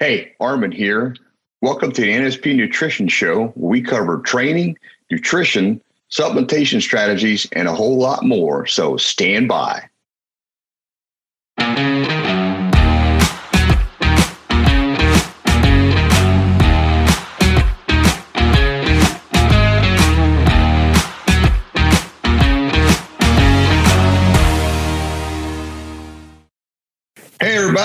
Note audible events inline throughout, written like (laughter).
Hey, Arman here. Welcome to the NSP Nutrition Show. Where we cover training, nutrition, supplementation strategies, and a whole lot more. So stand by.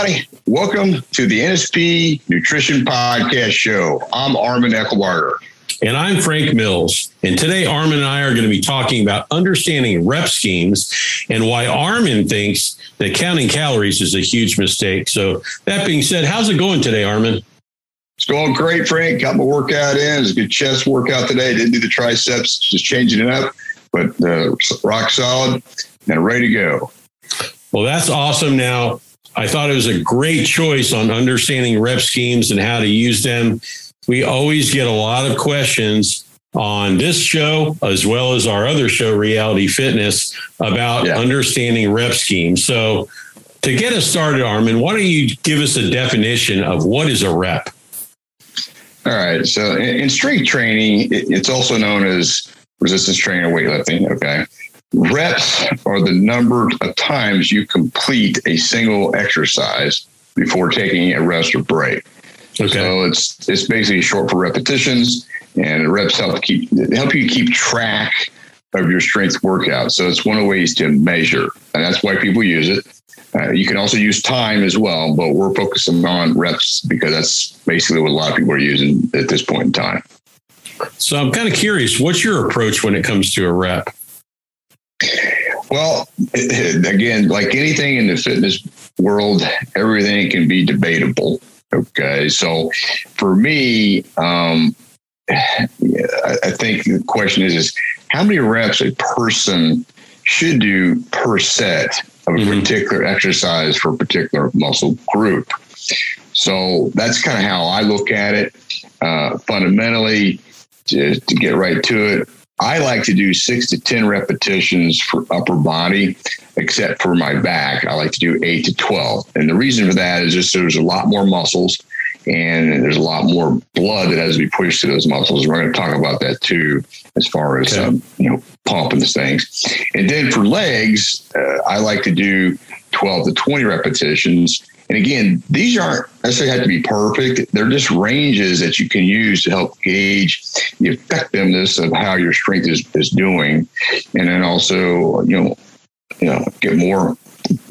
Everybody. Welcome to the NSP Nutrition Podcast Show. I'm Arman Eckelbarger. And I'm Frank Mills. And today, Arman and I are going to be talking about understanding rep schemes and why Arman thinks that counting calories is a huge mistake. So, that being said, how's it going today, Arman? It's going great, Frank. Got my workout in. It's a good chest workout today. Didn't do the triceps, just changing it up, but uh, rock solid and ready to go. Well, that's awesome. Now, I thought it was a great choice on understanding rep schemes and how to use them. We always get a lot of questions on this show, as well as our other show, Reality Fitness, about yeah. understanding rep schemes. So, to get us started, Arman, why don't you give us a definition of what is a rep? All right. So, in strength training, it's also known as resistance training or weightlifting. Okay. Reps are the number of times you complete a single exercise before taking a rest or break. Okay. So it's it's basically short for repetitions, and reps help keep help you keep track of your strength workout. So it's one of the ways to measure, and that's why people use it. Uh, you can also use time as well, but we're focusing on reps because that's basically what a lot of people are using at this point in time. So I'm kind of curious, what's your approach when it comes to a rep? Well, (laughs) again, like anything in the fitness world, everything can be debatable. Okay. So for me, um, (sighs) I think the question is, is how many reps a person should do per set of a mm-hmm. particular exercise for a particular muscle group. So that's kind of how I look at it. Uh, fundamentally, to, to get right to it, I like to do six to 10 repetitions for upper body, except for my back. I like to do eight to 12. And the reason for that is just there's a lot more muscles and there's a lot more blood that has to be pushed to those muscles. We're going to talk about that too, as far as, okay. um, you know, pumping the things. And then for legs, uh, I like to do 12 to 20 repetitions and again, these aren't necessarily have to be perfect. They're just ranges that you can use to help gauge the effectiveness of how your strength is, is doing. And then also, you know, you know, get more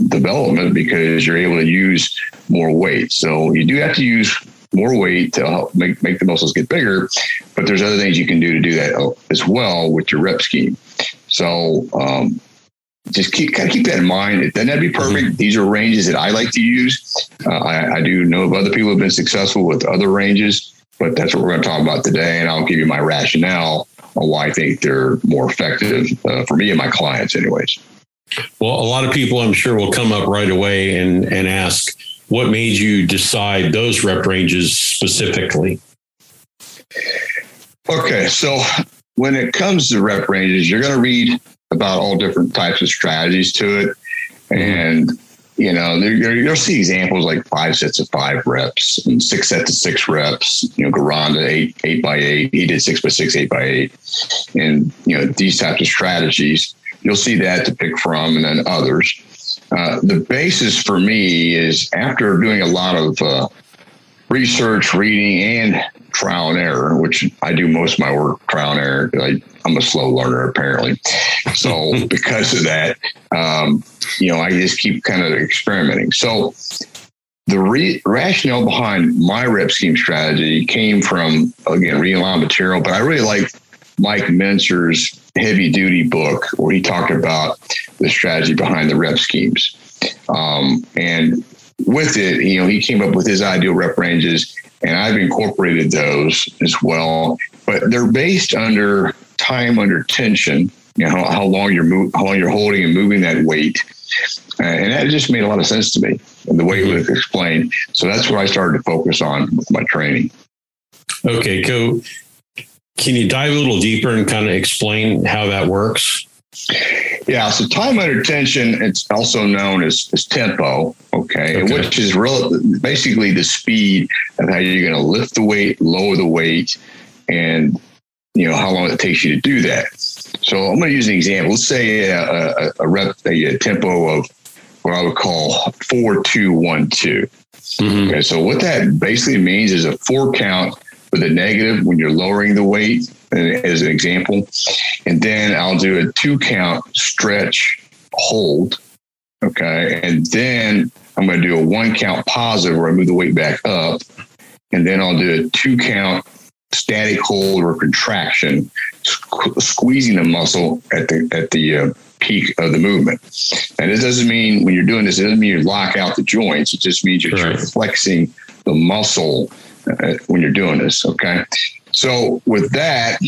development because you're able to use more weight. So you do have to use more weight to help make, make the muscles get bigger, but there's other things you can do to do that as well with your rep scheme. So, um, just keep kind of keep that in mind. It doesn't have to be perfect. Mm-hmm. These are ranges that I like to use. Uh, I, I, do know of other people who have been successful with other ranges, but that's what we're going to talk about today. And I'll give you my rationale on why I think they're more effective uh, for me and my clients, anyways. Well, a lot of people, I'm sure, will come up right away and and ask, what made you decide those rep ranges specifically? Okay, so when it comes to rep ranges, you're going to read about all different types of strategies to it. Mm-hmm. And, you know, you'll see examples like five sets of five reps and six sets of six reps. You know, Gironda eight, eight by eight. He did six by six, eight by eight. And, you know, these types of strategies, you'll see that to pick from and then others. Uh, the basis for me is after doing a lot of uh, research, reading, and trial and error, which I do most of my work trial and error. I, am a slow learner apparently. So (laughs) because of that, um, you know, I just keep kind of experimenting. So the re- rationale behind my rep scheme strategy came from again reading a lot of material, but I really like Mike Mentzer's heavy duty book where he talked about the strategy behind the rep schemes. Um, and with it, you know, he came up with his ideal rep ranges, and I've incorporated those as well. But they're based under time under tension. You know, how, how long you're move, how long you're holding and moving that weight, uh, and that just made a lot of sense to me. And the way it was explained, so that's what I started to focus on with my training. Okay, go. Can you dive a little deeper and kind of explain how that works? Yeah, so time under tension, it's also known as, as tempo, okay, okay. which is real, basically the speed of how you're going to lift the weight, lower the weight, and you know how long it takes you to do that. So I'm going to use an example. Let's say a, a, a rep, a, a, tempo of what I would call four two one two. Mm-hmm. Okay, so what that basically means is a four count with a negative when you're lowering the weight, as an example. And then I'll do a two count stretch hold. Okay. And then I'm going to do a one count positive where I move the weight back up. And then I'll do a two count static hold or contraction, squeezing the muscle at the, at the, uh, peak of the movement. And it doesn't mean when you're doing this, it doesn't mean you lock out the joints. It just means you're right. flexing the muscle Uh, when you're doing this. Okay. So with that,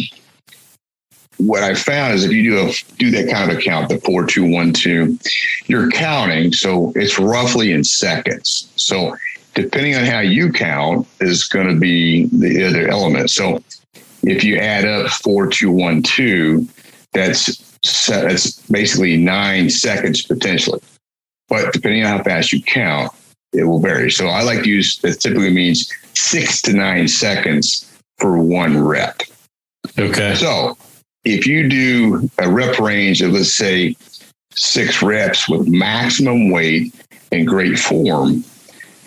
what I found is if you do a do that kind of a count, the four two one two, you're counting. So it's roughly in seconds. So depending on how you count is going to be the other element. So if you add up four two one two, that's that's basically nine seconds potentially. But depending on how fast you count, it will vary. So I like to use that typically means six to nine seconds for one rep. Okay. So if you do a rep range of, let's say, six reps with maximum weight and great form,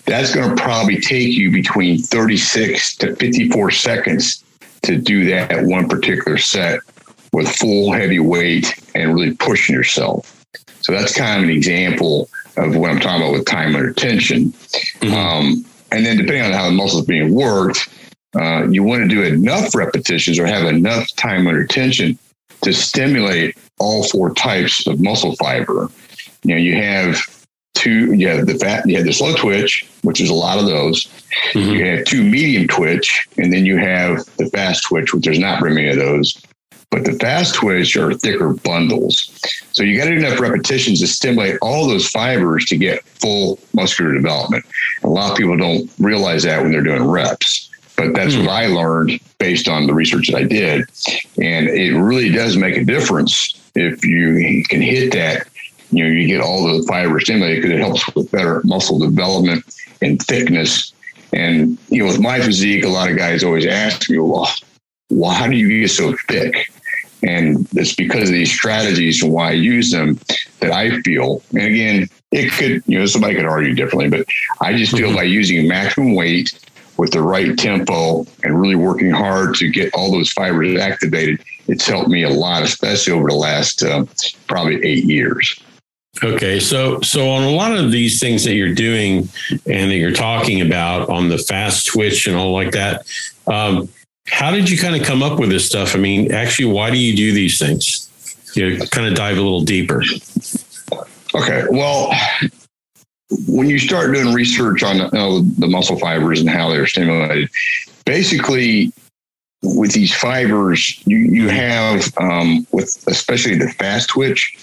that's going to probably take you between 36 to 54 seconds to do that one particular set with full heavy weight and really pushing yourself. So that's kind of an example of what I'm talking about with time under tension. Mm-hmm. Um, and then depending on how the muscle is being worked, uh, you want to do enough repetitions or have enough time under tension to stimulate all four types of muscle fiber. You know, you have two, you have the fat, you have the slow twitch, which is a lot of those. Mm-hmm. You have two medium twitch, and then you have the fast twitch, which there's not very many of those. But the fast twitch are thicker bundles. So you got to do enough repetitions to stimulate all those fibers to get full muscular development. A lot of people don't realize that when they're doing reps. But that's mm. what I learned based on the research that I did. And it really does make a difference if you can hit that. You know, you get all the fibers stimulated because it helps with better muscle development and thickness. And, you know, with my physique, a lot of guys always ask me, well, why do you get so thick? And it's because of these strategies and why I use them that I feel. And again, it could, you know, somebody could argue differently, but I just feel mm-hmm. by using maximum weight with the right tempo and really working hard to get all those fibers activated, it's helped me a lot, especially over the last uh, probably eight years. Okay, so so on a lot of these things that you're doing and that you're talking about on the fast twitch and all like that, um, how did you kind of come up with this stuff? I mean, actually, why do you do these things? You know, kind of dive a little deeper. Okay, well, when you start doing research on know, the muscle fibers and how they're stimulated, basically with these fibers, you you have um, with especially the fast twitch.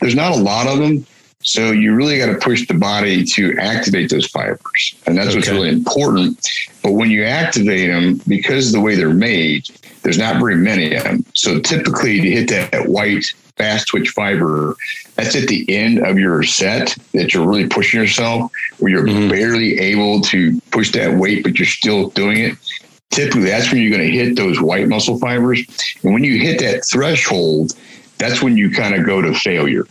There's not a lot of them, so you really got to push the body to activate those fibers, and that's okay. what's really important. But when you activate them, because of the way they're made, there's not very many of them. So typically, to hit that white fast twitch fiber, that's at the end of your set that you're really pushing yourself, where you're mm-hmm. barely able to push that weight, but you're still doing it. Typically, that's when you're going to hit those white muscle fibers. And when you hit that threshold, that's when you kind of go to failure.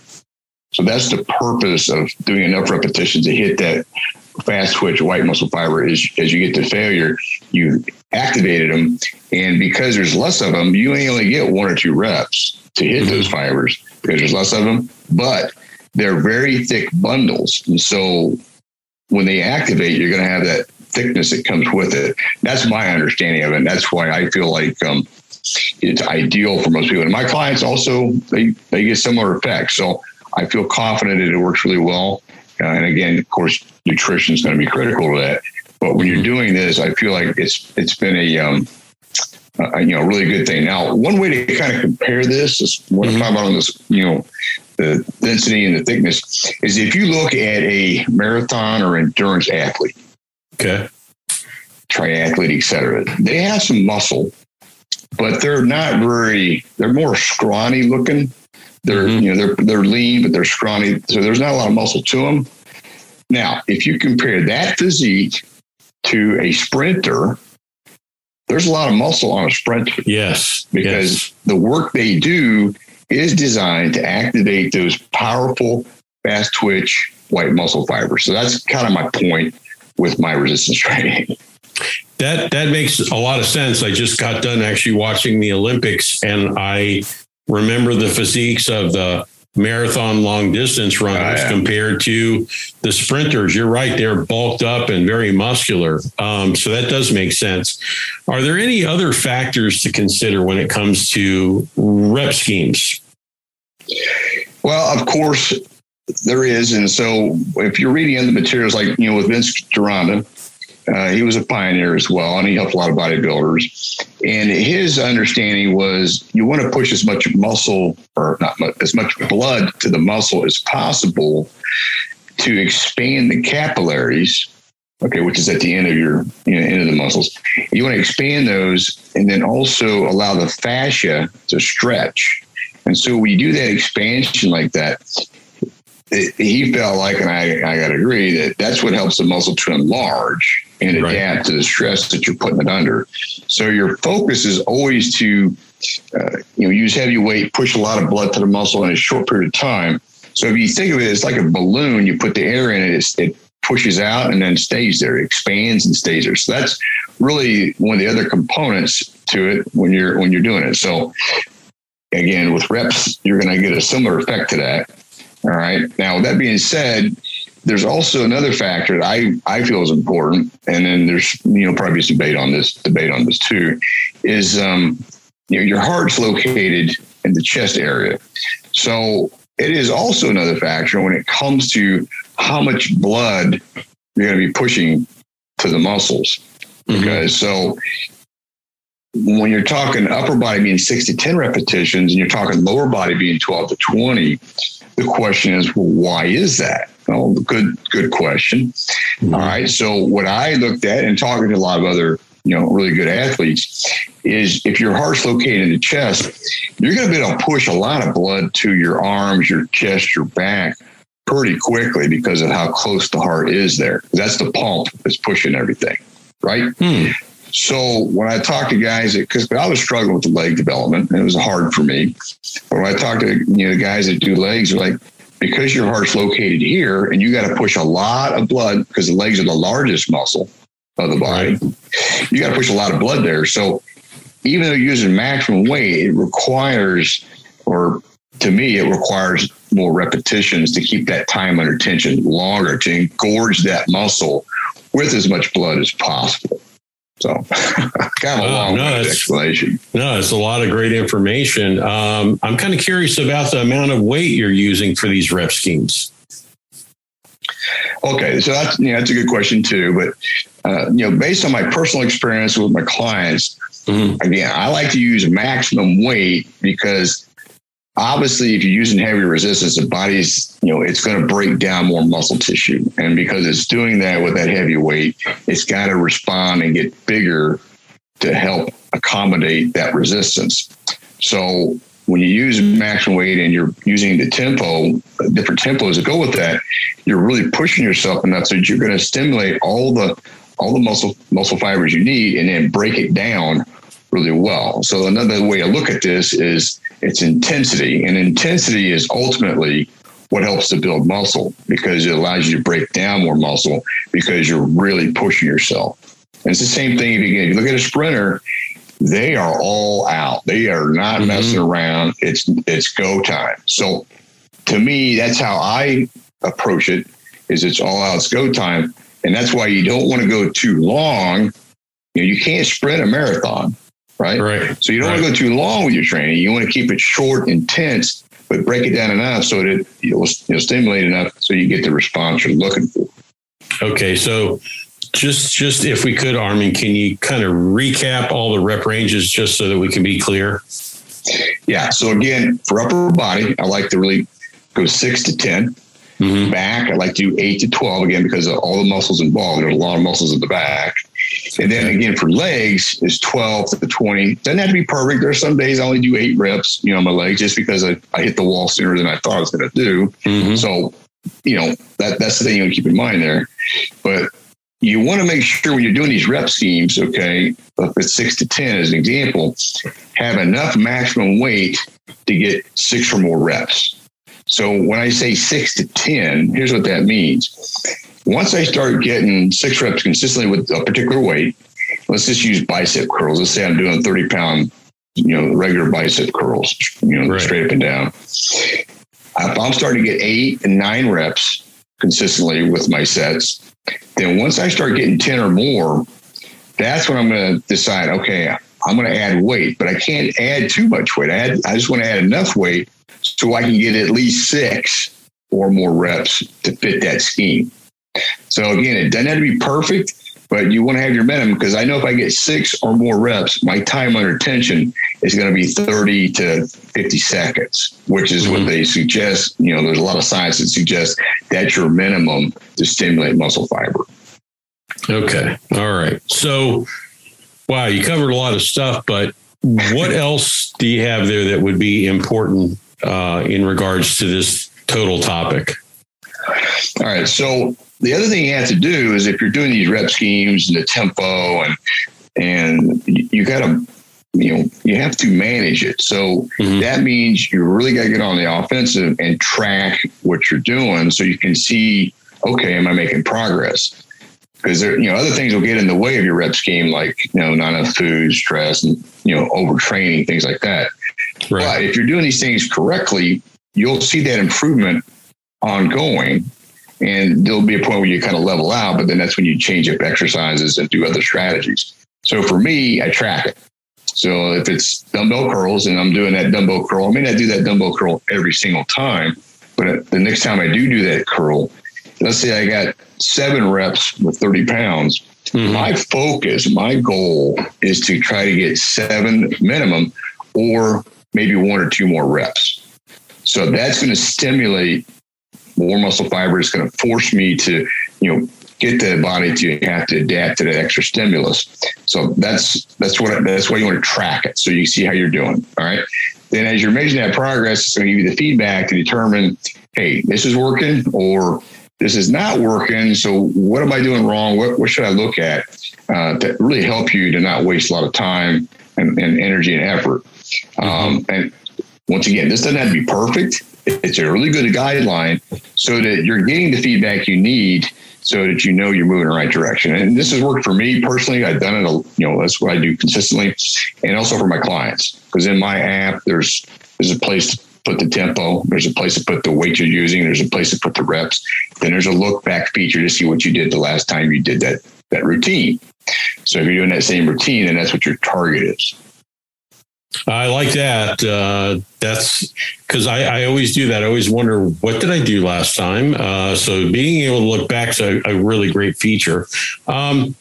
So that's the purpose of doing enough repetitions to hit that fast twitch white muscle fiber is as you get to failure, you activated them. And because there's less of them, you only get one or two reps to hit mm-hmm. those fibers because there's less of them, but they're very thick bundles. And so when they activate, you're going to have that thickness that comes with it. That's my understanding of it. And that's why I feel like um, it's ideal for most people. And my clients also, they, they get similar effects. So I feel confident that it works really well. Uh, and again, of course, nutrition is going to be critical to that. But when you're doing this, I feel like it's it's been a um, uh, you know really good thing. Now, one way to kind of compare this is what I'm talking about on this, you know, the density and the thickness is if you look at a marathon or endurance athlete, okay, triathlete, etc. they have some muscle, but they're not very. They're more scrawny looking They're mm-hmm. you know they're they're lean, but they're scrawny, so there's not a lot of muscle to them. Now, if you compare that physique to a sprinter, there's a lot of muscle on a sprinter. Yes, because yes. the work they do is designed to activate those powerful, fast twitch white muscle fibers. So that's kind of my point with my resistance (laughs) training. That that makes a lot of sense. I just got done actually watching the Olympics and I remember the physiques of the marathon long distance runners oh, yeah. compared to the sprinters. You're right; they're bulked up and very muscular. Um, so that does make sense. Are there any other factors to consider when it comes to rep schemes? Well, of course, there is, and so if you're reading in the materials, like you know, with Vince Gironda, uh, he was a pioneer as well, and he helped a lot of bodybuilders. And his understanding was you want to push as much muscle or not as much blood to the muscle as possible to expand the capillaries. Okay, which is at the end of your you know, end of the muscles. You want to expand those, and then also allow the fascia to stretch. And so when you do that expansion like that, it, he felt like, and I, I got to agree that that's what helps the muscle to enlarge and right. adapt to the stress that you're putting it under. So your focus is always to, uh, you know, use heavy weight, push a lot of blood to the muscle in a short period of time. So if you think of it, it's like a balloon. You put the air in it, it pushes out and then stays there, it expands and stays there. So that's really one of the other components to it when you're when you're doing it. So again, with reps, you're going to get a similar effect to that. All right. Now, with that being said, there's also another factor that I, I feel is important, and then there's you know probably some debate on this debate on this too, is um, you know your heart's located in the chest area, so it is also another factor when it comes to how much blood you're going to be pushing to the muscles. Mm-hmm. Okay, so when you're talking upper body being six to 10 repetitions and you're talking lower body being 12 to 20, the question is, well, why is that? Well, good, good question. Mm-hmm. All right. So what I looked at and talking to a lot of other, you know, really good athletes is if your heart's located in the chest, you're going to be able to push a lot of blood to your arms, your chest, your back pretty quickly because of how close the heart is there. That's the pump that's pushing everything. Right. Hmm. So when I talk to guys, because I was struggling with the leg development, and it was hard for me. But when I talk to you know the guys that do legs, they're like, because your heart's located here, and you got to push a lot of blood because the legs are the largest muscle of the body. You got to push a lot of blood there. So even though you're using maximum weight, it requires, or to me, it requires more repetitions to keep that time under tension longer to engorge that muscle with as much blood as possible. So, (laughs) kind of a long no, explanation. No, it's a lot of great information. Um, I'm kind of curious about the amount of weight you're using for these rep schemes. Okay, so that's you know, that's a good question too. But uh, you know, based on my personal experience with my clients, mm-hmm. again, I like to use maximum weight because obviously if you're using heavy resistance the body's you know it's going to break down more muscle tissue. And because it's doing that with that heavy weight it's got to respond and get bigger to help accommodate that resistance. So when you use mm-hmm. maximum weight and you're using the tempo different tempos that go with that you're really pushing yourself enough so that you're going to stimulate all the all the muscle muscle fibers you need and then break it down really well. So another way to look at this is its intensity, and intensity is ultimately what helps to build muscle because it allows you to break down more muscle because you're really pushing yourself. And it's the same thing if you, if you look at a sprinter, they are all out. They are not mm-hmm. messing around. It's it's go time. So to me, that's how I approach it. Is it's all out. It's go time, and that's why you don't want to go too long. You know, you can't sprint a marathon right? Right. So you don't right. want to go too long with your training. You want to keep it short, and intense, but break it down enough so that you'll, you'll stimulate enough so you get the response you're looking for. Okay, so just just if we could, Arman, can you kind of recap all the rep ranges just so that we can be clear? Yeah. So again, for upper body, I like to really go six to 10 mm-hmm. Back, I like to do eight to twelve again because of all the muscles involved. There's a lot of muscles in the back. And then again for legs is 12 to 20. Doesn't have to be perfect. There's some days I only do eight reps, you know, on my legs just because I, I hit the wall sooner than I thought I was going to do. Mm-hmm. So, you know, that that's the thing you want to keep in mind there. But you want to make sure when you're doing these rep schemes, okay, if it's six to 10 as an example, have enough maximum weight to get six or more reps. So when I say six to 10, here's what that means. Once I start getting six reps consistently with a particular weight, let's just use bicep curls. Let's say I'm doing 30 pound, you know, regular bicep curls, you know, right. straight up and down. If I'm starting to get eight and nine reps consistently with my sets, then once I start getting 10 or more, that's when I'm going to decide, okay, I'm going to add weight, but I can't add too much weight. I, add, I just want to add enough weight so I can get at least six or more reps to fit that scheme. So again, it doesn't have to be perfect, but you want to have your minimum because I know if I get six or more reps, my time under tension is going to be 30 to 50 seconds, which is mm-hmm. what they suggest. You know, there's a lot of science that suggests that's your minimum to stimulate muscle fiber. Okay. All right. So, wow, you covered a lot of stuff, but what (laughs) else do you have there that would be important uh, in regards to this total topic? All right. So the other thing you have to do is if you're doing these rep schemes and the tempo and and you got to you know you have to manage it so mm-hmm. that means you really got to get on the offensive and track what you're doing so you can see okay am i making progress because there you know other things will get in the way of your rep scheme like you know not enough food stress and you know overtraining things like that right. but if you're doing these things correctly you'll see that improvement ongoing and there'll be a point where you kind of level out, but then that's when you change up exercises and do other strategies. So for me, I track it. So if it's dumbbell curls and I'm doing that dumbbell curl, I may not do that dumbbell curl every single time, but the next time I do do that curl, let's say I got seven reps with 30 pounds. Mm-hmm. My focus, my goal is to try to get seven minimum or maybe one or two more reps. So that's going to stimulate more muscle fiber It's going to force me to, you know, get the body to have to adapt to that extra stimulus. So that's that's what that's why you want to track it so you see how you're doing. All right. Then as you're measuring that progress, it's going to give you the feedback to determine, hey, this is working or this is not working. So what am I doing wrong? What what should I look at uh, to really help you to not waste a lot of time and, and energy and effort? Mm-hmm. Um, and once again, this doesn't have to be perfect. It's a really good guideline so that you're getting the feedback you need so that you know you're moving in the right direction. And this has worked for me personally. I've done it, you know, that's what I do consistently and also for my clients. Because in my app, there's there's a place to put the tempo, there's a place to put the weight you're using, there's a place to put the reps. Then there's a look back feature to see what you did the last time you did that that routine. So if you're doing that same routine, then that's what your target is. I like that. Uh, that's because I, I, always do that. I always wonder what did I do last time. Uh, so being able to look back is a, a really great feature. Um,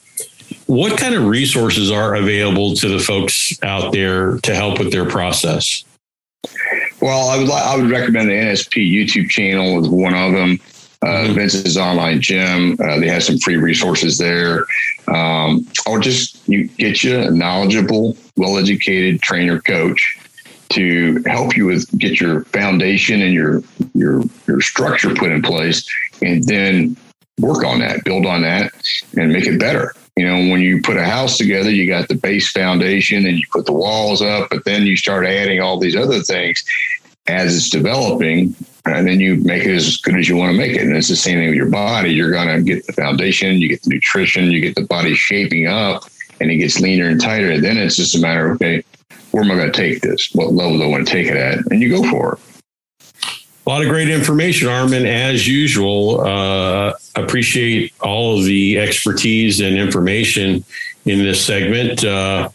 what kind of resources are available to the folks out there to help with their process? Well, I would I would recommend the NSP YouTube channel is one of them. Uh, mm-hmm. Vince's online gym. Uh, they have some free resources there. Um, or just you get you a knowledgeable, well-educated trainer coach to help you with get your foundation and your your your structure put in place, and then work on that, build on that, and make it better. You know, when you put a house together, you got the base foundation and you put the walls up, but then you start adding all these other things as it's developing and then you make it as good as you want to make it. And it's the same thing with your body. You're going to get the foundation, you get the nutrition, you get the body shaping up, and it gets leaner and tighter. And then it's just a matter of, okay, where am I going to take this? What level do I want to take it at? And you go for it. A lot of great information, Arman, as usual. Uh, appreciate all of the expertise and information in this segment. Uh,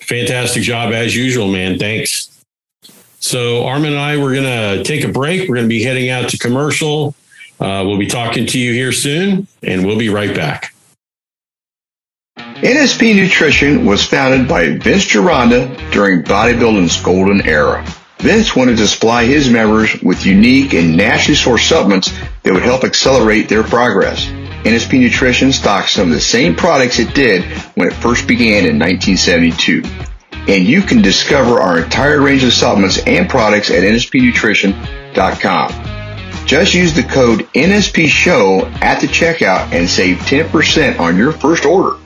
fantastic job as usual, man. Thanks. So Arman and I, we're going to take a break. We're going to be heading out to commercial. Uh, we'll be talking to you here soon, and we'll be right back. NSP Nutrition was founded by Vince Gironda during bodybuilding's golden era. Vince wanted to supply his members with unique and naturally sourced supplements that would help accelerate their progress. NSP Nutrition stocks some of the same products it did when it first began in 1972. And you can discover our entire range of supplements and products at nspnutrition.com. Just use the code NSP show at the checkout and save 10% on your first order.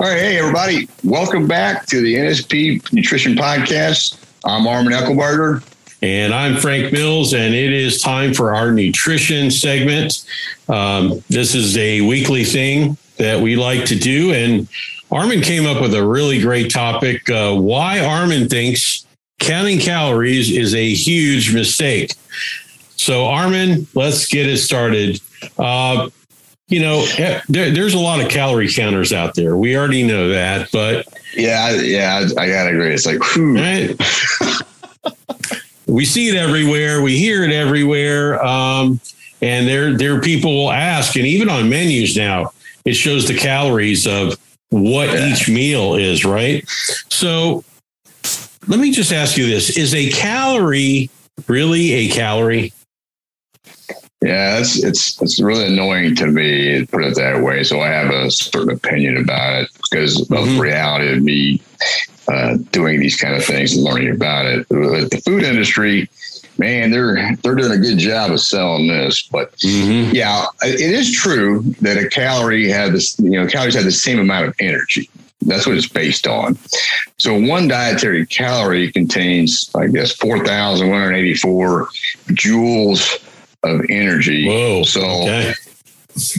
All right, hey everybody, welcome back to the NSP Nutrition Podcast. I'm Arman Eckelbarger. And I'm Frank Mills, and it is time for our nutrition segment. Um, this is a weekly thing that we like to do. And Arman came up with a really great topic uh, why Arman thinks counting calories is a huge mistake. So, Arman, let's get it started. Uh, you know, eh, there, there's a lot of calorie counters out there. We already know that, but yeah, yeah, I, I gotta agree. It's like, right? we see it everywhere. We hear it everywhere. Um, and there, there people will ask, and even on menus now, it shows the calories of what yeah. each meal is, right? So let me just ask you this is a calorie really a calorie? Yeah, it's it's it's really annoying to me, to put it that way. So I have a certain opinion about it because mm-hmm. of the reality of me uh, doing these kind of things and learning about it. The food industry, man, they're they're doing a good job of selling this. But mm-hmm. yeah, it is true that a calorie has this, you know, calories have the same amount of energy. That's what it's based on. So one dietary calorie contains, I guess, four thousand one hundred eighty-four joules of energy. Whoa. So okay.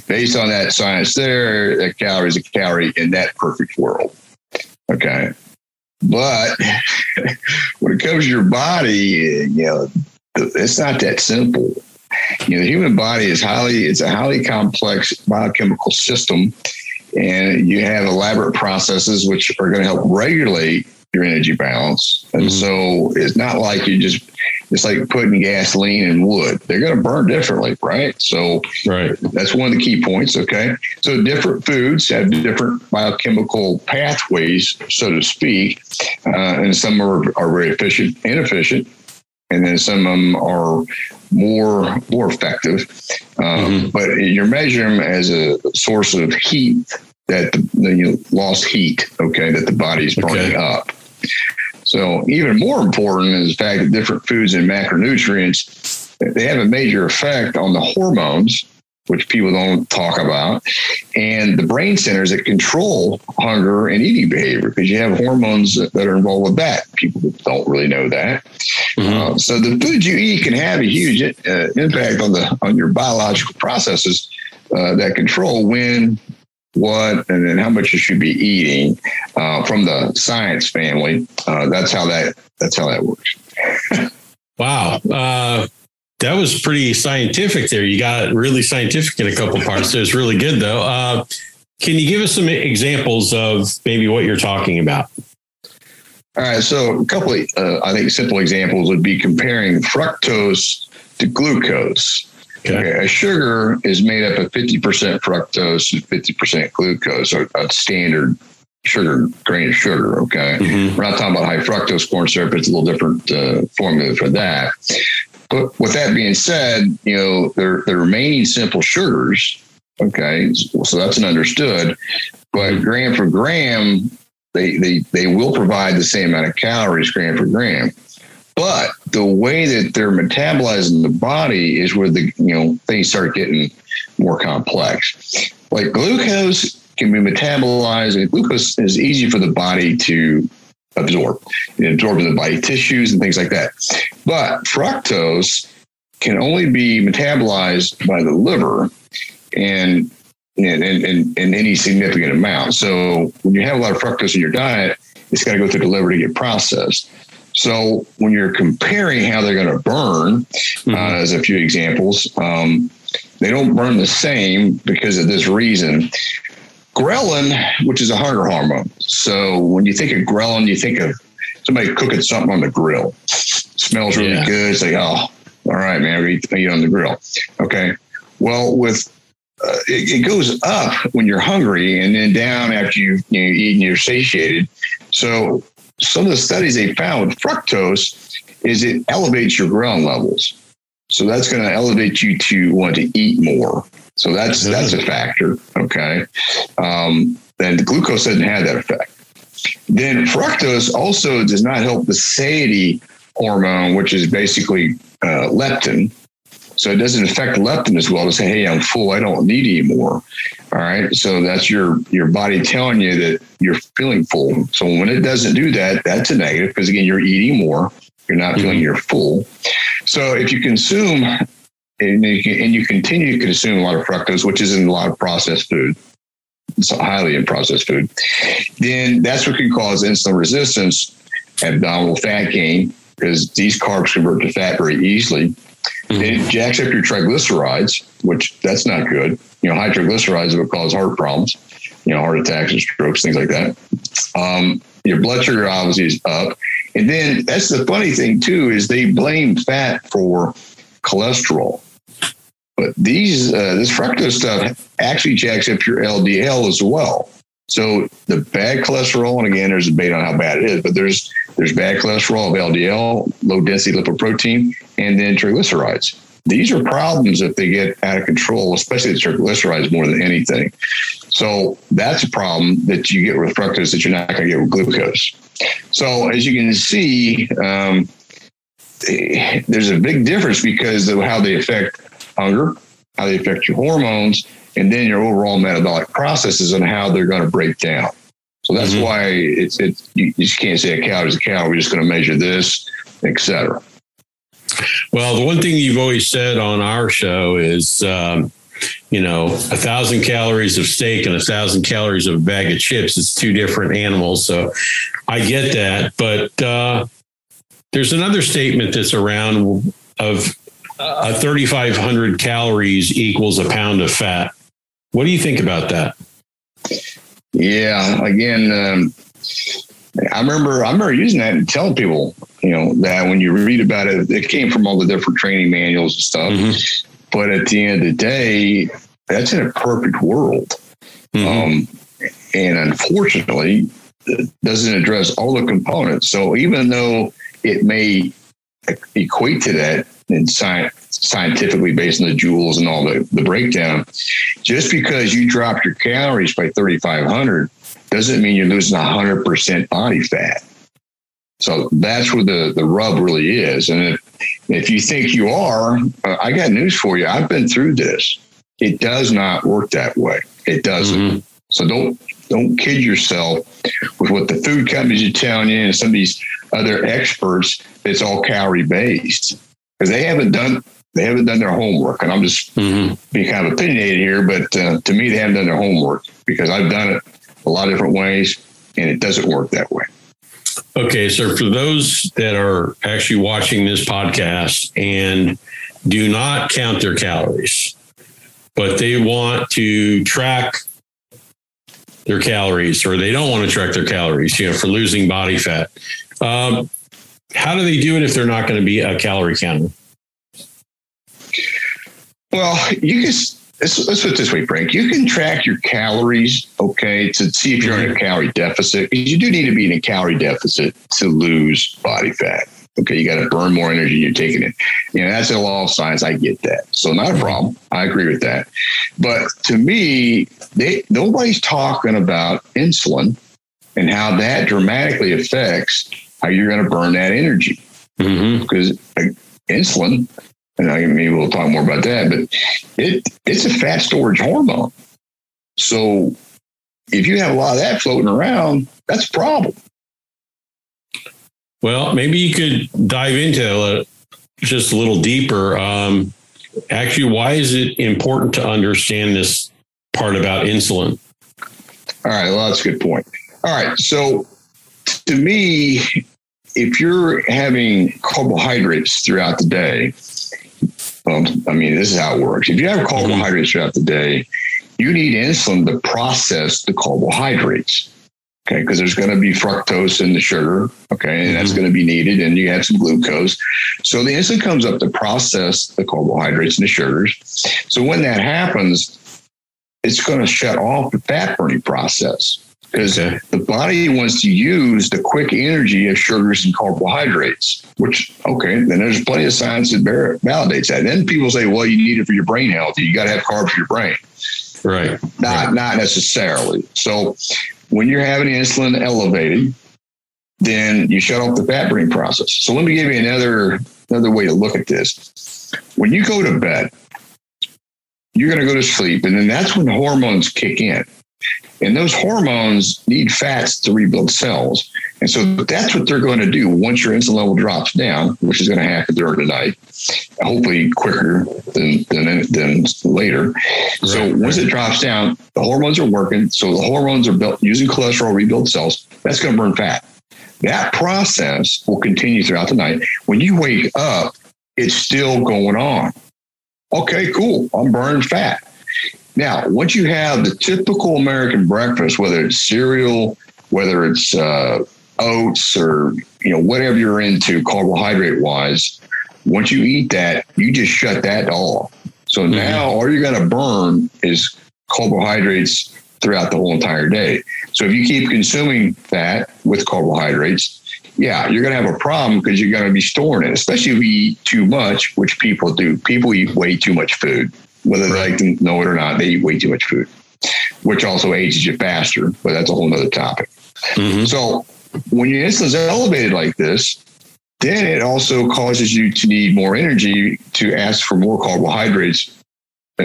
based on that science there, a calorie is a calorie in that perfect world. Okay. But (laughs) when it comes to your body, you know, it's not that simple. You know, the human body is highly, it's a highly complex biochemical system. And you have elaborate processes which are going to help regulate your energy balance. And mm-hmm. so it's not like you just it's like putting gasoline in wood. They're going to burn differently, right? So right. that's one of the key points. Okay. So different foods have different biochemical pathways, so to speak. Uh, and some are, are very efficient, inefficient. And then some of them are more more effective, um, mm-hmm. but you're measuring them as a source of heat that the, the you know, lost heat, okay, that the body's burning okay. up. So even more important is the fact that different foods and macronutrients, they have a major effect on the hormones, which people don't talk about, and the brain centers that control hunger and eating behavior, because you have hormones that are involved with that. People don't really know that. Mm-hmm. Uh, so the foods you eat can have a huge uh, impact on the on your biological processes uh, that control when what and then how much you should be eating uh, from the science family. Uh, that's how that that's how that works. (laughs) wow, uh, that was pretty scientific. There, you got really scientific in a couple parts. It was really good though. Uh, can you give us some examples of maybe what you're talking about? All right, so a couple of uh, I think simple examples would be comparing fructose to glucose. Okay. A sugar is made up of 50% fructose and 50% glucose, or a standard sugar, grain of sugar. Okay. Mm-hmm. We're not talking about high fructose corn syrup. It's a little different uh, formula for that. But with that being said, you know, the, the remaining simple sugars, okay, so that's an understood. But gram for gram, they, they, they will provide the same amount of calories gram for gram. But the way that they're metabolized in the body is where the you know things start getting more complex. Like glucose can be metabolized, and glucose is easy for the body to absorb. It absorbs in the body tissues and things like that. But fructose can only be metabolized by the liver and in, in, in, any significant amount. So when you have a lot of fructose in your diet, it's got to go through the liver to get processed. So when you're comparing how they're going to burn, mm-hmm. uh, as a few examples, um, they don't burn the same because of this reason. Ghrelin, which is a hunger hormone. So when you think of ghrelin, you think of somebody cooking something on the grill. smells really yeah. good. It's like, oh, all right, man, we eat, eat on the grill. Okay. Well, with uh, it, it, goes up when you're hungry and then down after you, you know, eat and you're satiated. So some of the studies they found with fructose is it elevates your ghrelin levels. So that's going to elevate you to want to eat more. So that's mm-hmm. that's a factor. Okay. Uh, and glucose doesn't have that effect. Then fructose also does not help the satiety hormone, which is basically uh, leptin. So it doesn't affect leptin as well to say, hey, I'm full, I don't need any more. All right. So that's your your body telling you that you're feeling full. So when it doesn't do that, that's a negative because again, you're eating more. You're not mm-hmm. feeling you're full. So if you consume and you, can, and you continue to consume a lot of fructose, which is in a lot of processed food, it's highly in processed food, then that's what can cause insulin resistance, abdominal fat gain, because these carbs convert to fat very easily. Mm-hmm. It jacks up your triglycerides, which that's not good. You know, high triglycerides will cause heart problems, you know, heart attacks and strokes, things like that. Um, your blood sugar obviously is up. And then that's the funny thing too, is they blame fat for cholesterol. But these uh, this fructose stuff actually jacks up your LDL as well. So the bad cholesterol, and again, there's a debate on how bad it is, but there's there's bad cholesterol of LDL, low density lipoprotein, and then triglycerides. These are problems if they get out of control, especially the triglycerides more than anything. So that's a problem that you get with fructose that you're not going to get with glucose. So as you can see, um, there's a big difference because of how they affect hunger, how they affect your hormones, and then your overall metabolic processes and how they're going to break down. So that's mm-hmm. why it's it's you, just can't say a cow is a cow. We're just going to measure this, etc. Well, the one thing you've always said on our show is, um, you know, a thousand calories of steak and a thousand calories of a bag of chips. It's two different animals. So I get that, but uh, there's another statement that's around of a 3,500 calories equals a pound of fat. What do you think about that? Yeah, again, um, I remember I remember using that and telling people, you know, that when you read about it, it came from all the different training manuals and stuff. Mm-hmm. But at the end of the day, that's in a perfect world. Mm-hmm. Um, and unfortunately, it doesn't address all the components. So even though it may equate to that in science, scientifically based on the joules and all the, the breakdown, just because you drop your calories by 3,500 doesn't mean you're losing 100% body fat. So that's where the, the rub really is. And if, if you think you are, uh, I got news for you. I've been through this. It does not work that way. It doesn't. Mm-hmm. So don't don't kid yourself with what the food companies are telling you and some of these other experts that's all calorie based because they haven't done they haven't done their homework. And I'm just mm-hmm. being kind of opinionated here, but uh, to me, they haven't done their homework because I've done it a lot of different ways and it doesn't work that way. Okay. So for those that are actually watching this podcast and do not count their calories, but they want to track their calories or they don't want to track their calories, you know, for losing body fat. Um, how do they do it if they're not going to be a calorie counter? Well, you can let's, let's put it this way, Frank. You can track your calories, okay, to see if you're in a calorie deficit. You do need to be in a calorie deficit to lose body fat. Okay, you got to burn more energy you're taking it. You know, that's a law of science. I get that. So not a problem. I agree with that. But to me, they nobody's talking about insulin and how that dramatically affects how you're going to burn that energy. Mm-hmm. Because insulin and I maybe we'll talk more about that, but it it's a fat storage hormone. So if you have a lot of that floating around, that's a problem. Well, maybe you could dive into it just a little deeper. Um, actually, why is it important to understand this part about insulin? All right, well, that's a good point. All right, so to me, if you're having carbohydrates throughout the day, well, I mean, this is how it works. If you have carbohydrates throughout the day, you need insulin to process the carbohydrates. Okay, because there's going to be fructose in the sugar. Okay, and that's mm-hmm. going to be needed, and you have some glucose. So the insulin comes up to process the carbohydrates and the sugars. So when that happens, it's going to shut off the fat burning process because the body wants to use the quick energy of sugars and carbohydrates, which, okay, then there's plenty of science that validates that. And then people say, well, you need it for your brain health. You got to have carbs for your brain. Right. Not right. not necessarily. So when you're having insulin elevated, then you shut off the fat burning process. So let me give you another another way to look at this. When you go to bed, you're going to go to sleep, and then that's when hormones kick in. And those hormones need fats to rebuild cells. And so that's what they're going to do once your insulin level drops down, which is going to happen during the night, hopefully quicker than, than, than later. Right, so once right. it drops down, the hormones are working. So the hormones are built using cholesterol to rebuild cells. That's going to burn fat. That process will continue throughout the night. When you wake up, it's still going on. Okay, cool. I'm burning fat. Now, once you have the typical American breakfast, whether it's cereal, whether it's uh, oats or you know whatever you're into carbohydrate wise, once you eat that, you just shut that off. So mm-hmm. now all you're going to burn is carbohydrates throughout the whole entire day. So if you keep consuming fat with carbohydrates, yeah, you're going to have a problem because you're going to be storing it, especially if you eat too much, which people do. People eat way too much food whether they like to know it or not, they eat way too much food, which also ages you faster, but that's a whole nother topic. Mm-hmm. So when your insulin's elevated like this, then it also causes you to need more energy to ask for more carbohydrates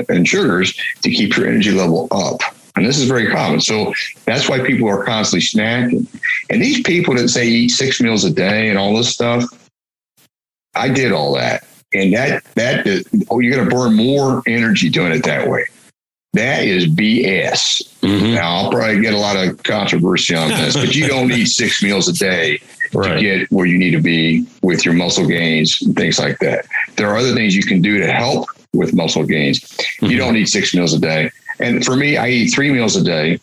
and sugars to keep your energy level up. And this is very common. So that's why people are constantly snacking. And these people that say eat six meals a day and all this stuff, I did all that and that that is, oh, you're going to burn more energy doing it that way. That is BS. Mm-hmm. Now I'll probably get a lot of controversy on this, but you don't need (laughs) six meals a day right. to get where you need to be with your muscle gains and things like that. There are other things you can do to help with muscle gains. Mm-hmm. You don't need six meals a day. And for me, I eat three meals a day,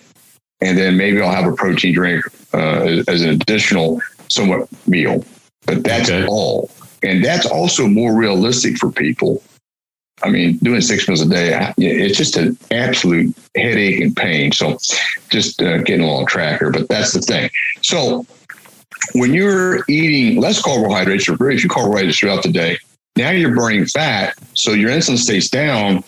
and then maybe I'll have a protein drink uh, as an additional somewhat meal. But that's okay. all. And that's also more realistic for people. I mean, doing six meals a day, it's just an absolute headache and pain. So just uh, getting a little tracker, but that's the thing. So when you're eating less carbohydrates or very few carbohydrates throughout the day, now you're burning fat. So your insulin stays down.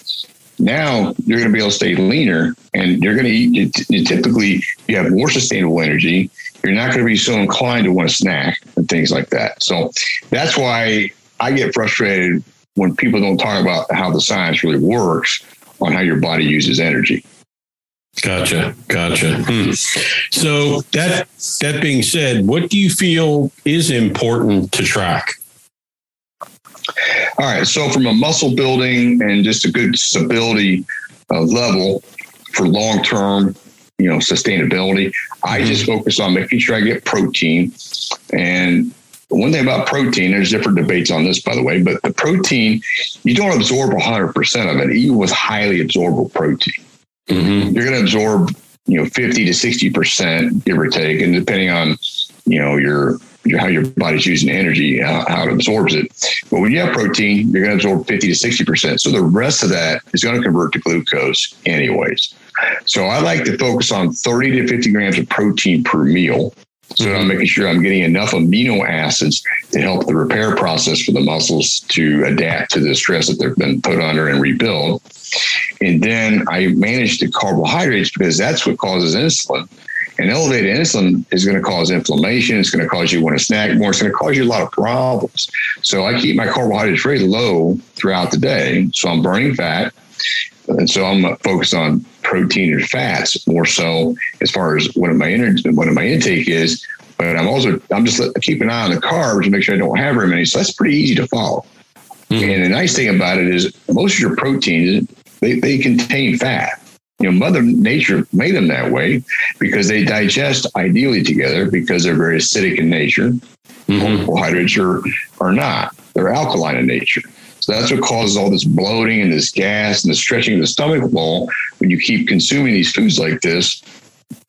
Now you're going to be able to stay leaner and you're going to eat, you typically, you have more sustainable energy you're not going to be so inclined to want to snack and things like that. So that's why I get frustrated when people don't talk about how the science really works on how your body uses energy. Gotcha, gotcha. Hmm. So that that being said, what do you feel is important to track? All right. So from a muscle building and just a good stability uh, level for long term you know sustainability. I mm-hmm. just focus on making sure I get protein. And one thing about protein, there's different debates on this, by the way, but the protein, you don't absorb 100% of it, even with highly absorbable protein. Mm-hmm. You're going to absorb, you know, 50 to 60%, give or take. And depending on, you know, your, your how your body's using energy, how, how, it absorbs it. But when you have protein, you're going to absorb 50 to 60%. So the rest of that is going to convert to glucose anyways. So I like to focus on 30 to 50 grams of protein per meal. So I'm mm-hmm. making sure I'm getting enough amino acids to help the repair process for the muscles to adapt to the stress that they've been put under and rebuild. And then I manage the carbohydrates because that's what causes insulin. And elevated insulin is going to cause inflammation. It's going to cause you to want to snack more. It's going to cause you a lot of problems. So I keep my carbohydrates very low throughout the day. So I'm burning fat. And so I'm focused on protein and fats more so as far as what my energy, what my intake is. But I'm also I'm just keeping an eye on the carbs to make sure I don't have very many. So that's pretty easy to follow. Mm-hmm. And the nice thing about it is most of your proteins they, they contain fat. You know, Mother Nature made them that way because they digest ideally together because they're very acidic in nature. Mm-hmm. Carbohydrates are are not. They're alkaline in nature. So that's what causes all this bloating and this gas and the stretching of the stomach wall when you keep consuming these foods like this,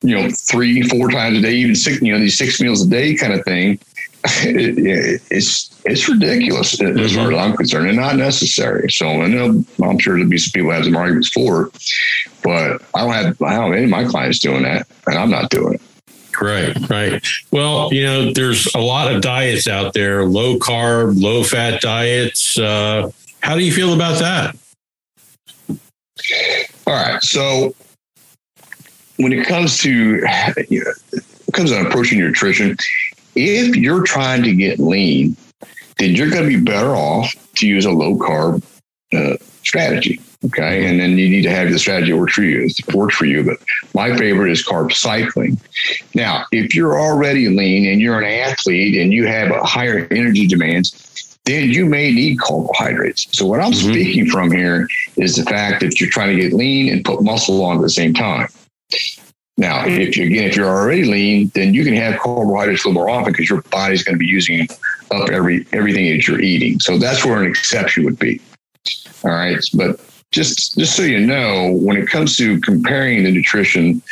you know, three, four times a day, even six, you know, these six meals a day kind of thing. It, it's it's ridiculous mm-hmm. as far as I'm concerned, and not necessary. So I know I'm sure there'll be some people have some arguments for it, but I don't have I don't have any of my clients doing that, and I'm not doing it. Right, right. Well, you know, there's a lot of diets out there, low carb, low fat diets. Uh, how do you feel about that? All right. So when it comes to (sighs) you know, it comes on approaching nutrition, if you're trying to get lean, then you're going to be better off to use a low carb uh, strategy. Okay. And then you need to have the strategy that works for you. It works for you. But my favorite is carb cycling. Now, if you're already lean and you're an athlete and you have a higher energy demands, then you may need carbohydrates. So what I'm mm-hmm. speaking from here is the fact that you're trying to get lean and put muscle on at the same time. Now, if you again, if you're already lean, then you can have carbohydrates a little more often because your body's going to be using up every everything that you're eating. So that's where an exception would be. All right, but just just so you know, when it comes to comparing the nutrition,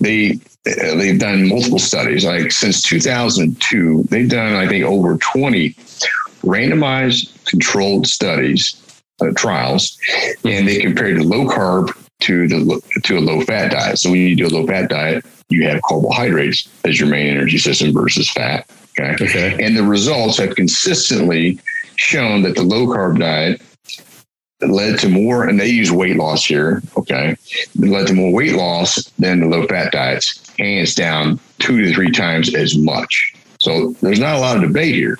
they they've done multiple studies. Like since 2002, they've done I think over 20 randomized controlled studies, uh, trials, and they compared the low carb to the to a low fat diet. So when you do a low fat diet, you have carbohydrates as your main energy system versus fat. Okay. okay. And the results have consistently shown that the low carb diet led to more, and they use weight loss here. Okay. It led to more weight loss than the low fat diets, hands down two to three times as much. So there's not a lot of debate here.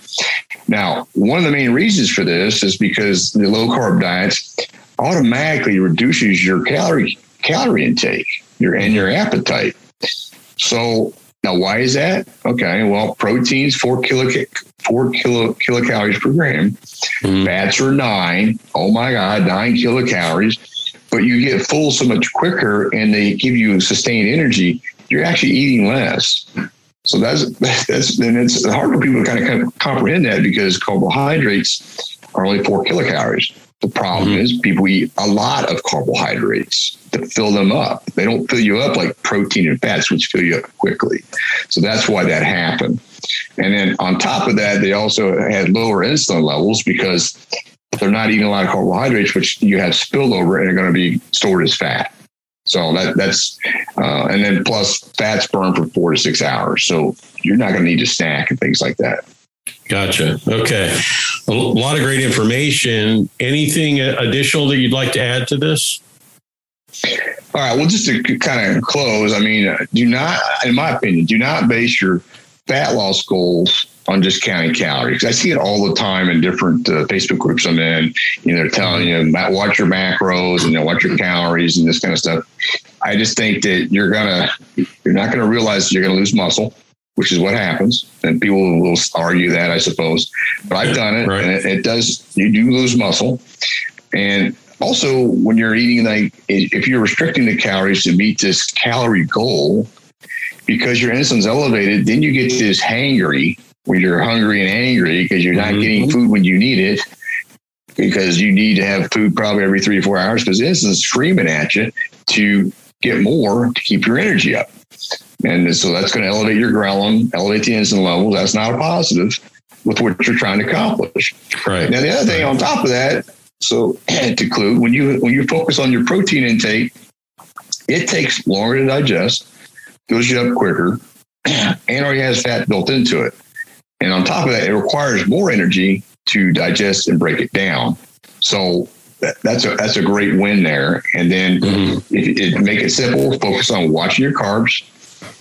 Now, one of the main reasons for this is because the low carb diets automatically reduces your calorie calorie intake your and your appetite. So now why is that? Okay, well, proteins four kilo four kilo kilocalories per gram. Mm-hmm. Fats are nine. Oh my God, nine kilocalories. But you get full so much quicker and they give you sustained energy. You're actually eating less. So that's (laughs) that's and it's hard for people to kind of, kind of comprehend that because carbohydrates are only four kilocalories. The problem mm-hmm. is people eat a lot of carbohydrates to fill them up. They don't fill you up like protein and fats, which fill you up quickly. So that's why that happened. And then on top of that, they also had lower insulin levels because they're not eating a lot of carbohydrates, which you have spillover and are going to be stored as fat. So that that's uh, and then plus fats burn for four to six hours. So you're not going to need to snack and things like that. Gotcha. Okay. A lot of great information. Anything additional that you'd like to add to this? All right. Well, just to kind of close, I mean, do not, in my opinion, do not base your fat loss goals on just counting calories. I see it all the time in different uh, Facebook groups I'm in. You know, they're telling you, watch your macros and you know, watch your calories and this kind of stuff. I just think that you're gonna, you're not gonna realize you're gonna lose muscle which is what happens. And people will argue that, I suppose. But I've done it, right. and it, it, does. You do lose muscle, and also when you're eating, like if you're restricting the calories to meet this calorie goal, because your insulin's elevated, then you get this hangry when you're hungry and angry because you're not mm-hmm. getting food when you need it. Because you need to have food probably every three or four hours because insulin's screaming at you to get more to keep your energy up. And so that's going to elevate your ghrelin, elevate the insulin levels. That's not a positive with what you're trying to accomplish. Right. Now, the other thing on top of that, so (clears throat) to clue, when you when you focus on your protein intake, it takes longer to digest, goes you up quicker, (clears throat) and already has fat built into it. And on top of that, it requires more energy to digest and break it down. So that's a that's a great win there. And then mm-hmm. if, if, make it simple, focus on watching your carbs,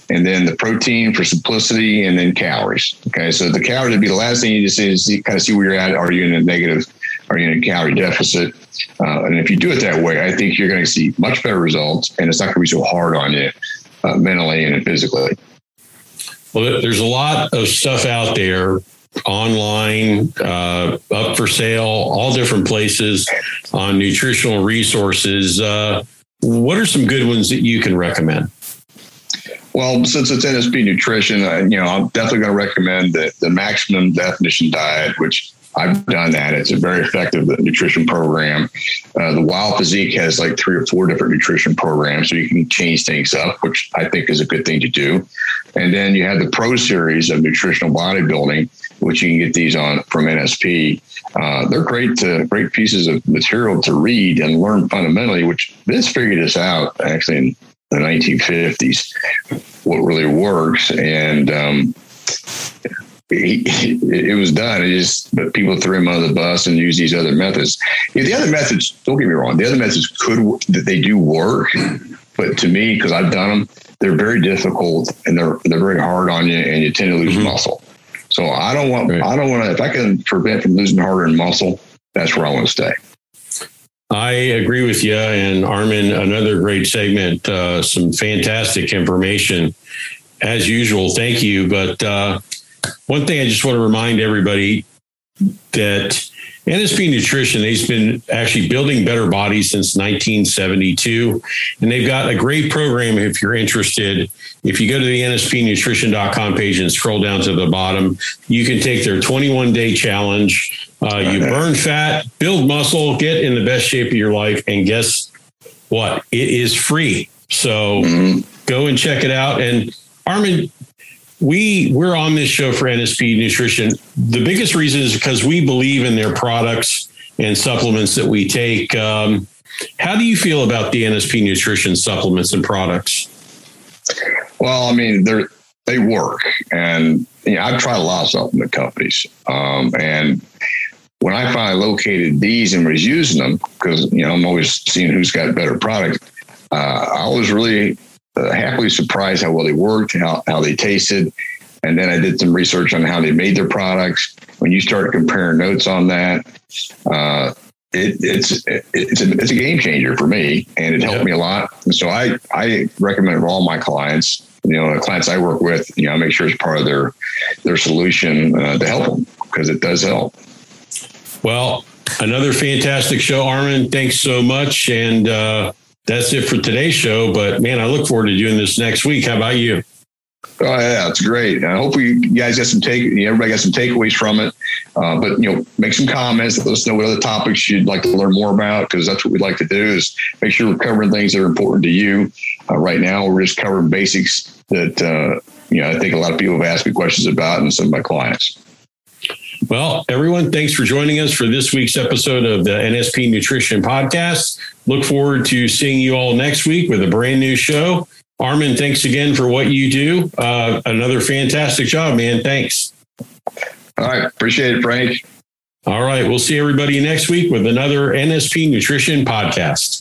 and then the protein for simplicity, and then calories. Okay, so the calories would be the last thing you just see, see kind of see where you're at. Are you in a negative? Are you in a calorie deficit? Uh, and if you do it that way, I think you're going to see much better results, and it's not going to be so hard on you uh, mentally and physically. Well, there's a lot of stuff out there online, uh, up for sale, all different places on nutritional resources. Uh, what are some good ones that you can recommend? Well, since it's NSP nutrition, uh, you know, I'm definitely going to recommend the, the maximum definition diet, which I've done that. It's a very effective nutrition program. Uh, the Wild Physique has like three or four different nutrition programs, so you can change things up, which I think is a good thing to do. And then you have the Pro Series of nutritional bodybuilding, which you can get these on from NSP. Uh, they're great, to, great pieces of material to read and learn fundamentally. Which Vince figured this out actually in the 1950s, what really works, and um, he, it was done. It just, but people threw him under the bus and use these other methods. Yeah, the other methods, don't get me wrong, the other methods could, that they do work. But to me, because I've done them, they're very difficult and they're, they're very hard on you and you tend to lose mm-hmm. muscle. So I don't want, right. I don't want to, if I can prevent from losing harder and muscle, that's where I want to stay. I agree with you. And Arman, another great segment, uh, some fantastic information as usual. Thank you. But uh, one thing I just want to remind everybody that NSP Nutrition, they've been actually building better bodies since 1972. And they've got a great program if you're interested. If you go to the NSPnutrition.com page and scroll down to the bottom, you can take their 21 day challenge. Uh, you burn fat, build muscle, get in the best shape of your life. And guess what? It is free. So mm-hmm. go and check it out. And Arman, we we're on this show for NSP Nutrition. The biggest reason is because we believe in their products and supplements that we take. Um, how do you feel about the NSP Nutrition supplements and products? Well, I mean, they're they work, and you know, I've tried a lot of supplement companies, um, and when I finally located these and was using them, because you know I'm always seeing who's got better product, uh, I was really uh, happily surprised how well they worked, how, how they tasted. And then I did some research on how they made their products. When you start comparing notes on that, uh, it, it's it's a, it's a game changer for me, and it helped yep. me a lot. And so I I recommend it to all my clients. You know, the clients I work with, you know, I make sure it's part of their their solution uh, to help them because it does help. Well, another fantastic show, Arman. Thanks so much, and uh, that's it for today's show. But man, I look forward to doing this next week. How about you? Oh yeah, it's great. I hope you guys got some take. Everybody got some takeaways from it. Uh, but you know, make some comments. Let us know what other topics you'd like to learn more about because that's what we'd like to do. Is make sure we're covering things that are important to you. Uh, right now, we're just covering basics that uh, you know I think a lot of people have asked me questions about, and some of my clients. Well, everyone, thanks for joining us for this week's episode of the NSP Nutrition Podcast. Look forward to seeing you all next week with a brand new show. Arman, thanks again for what you do. Uh, another fantastic job, man. Thanks. All right. Appreciate it, Frank. All right. We'll see everybody next week with another NSP Nutrition Podcast.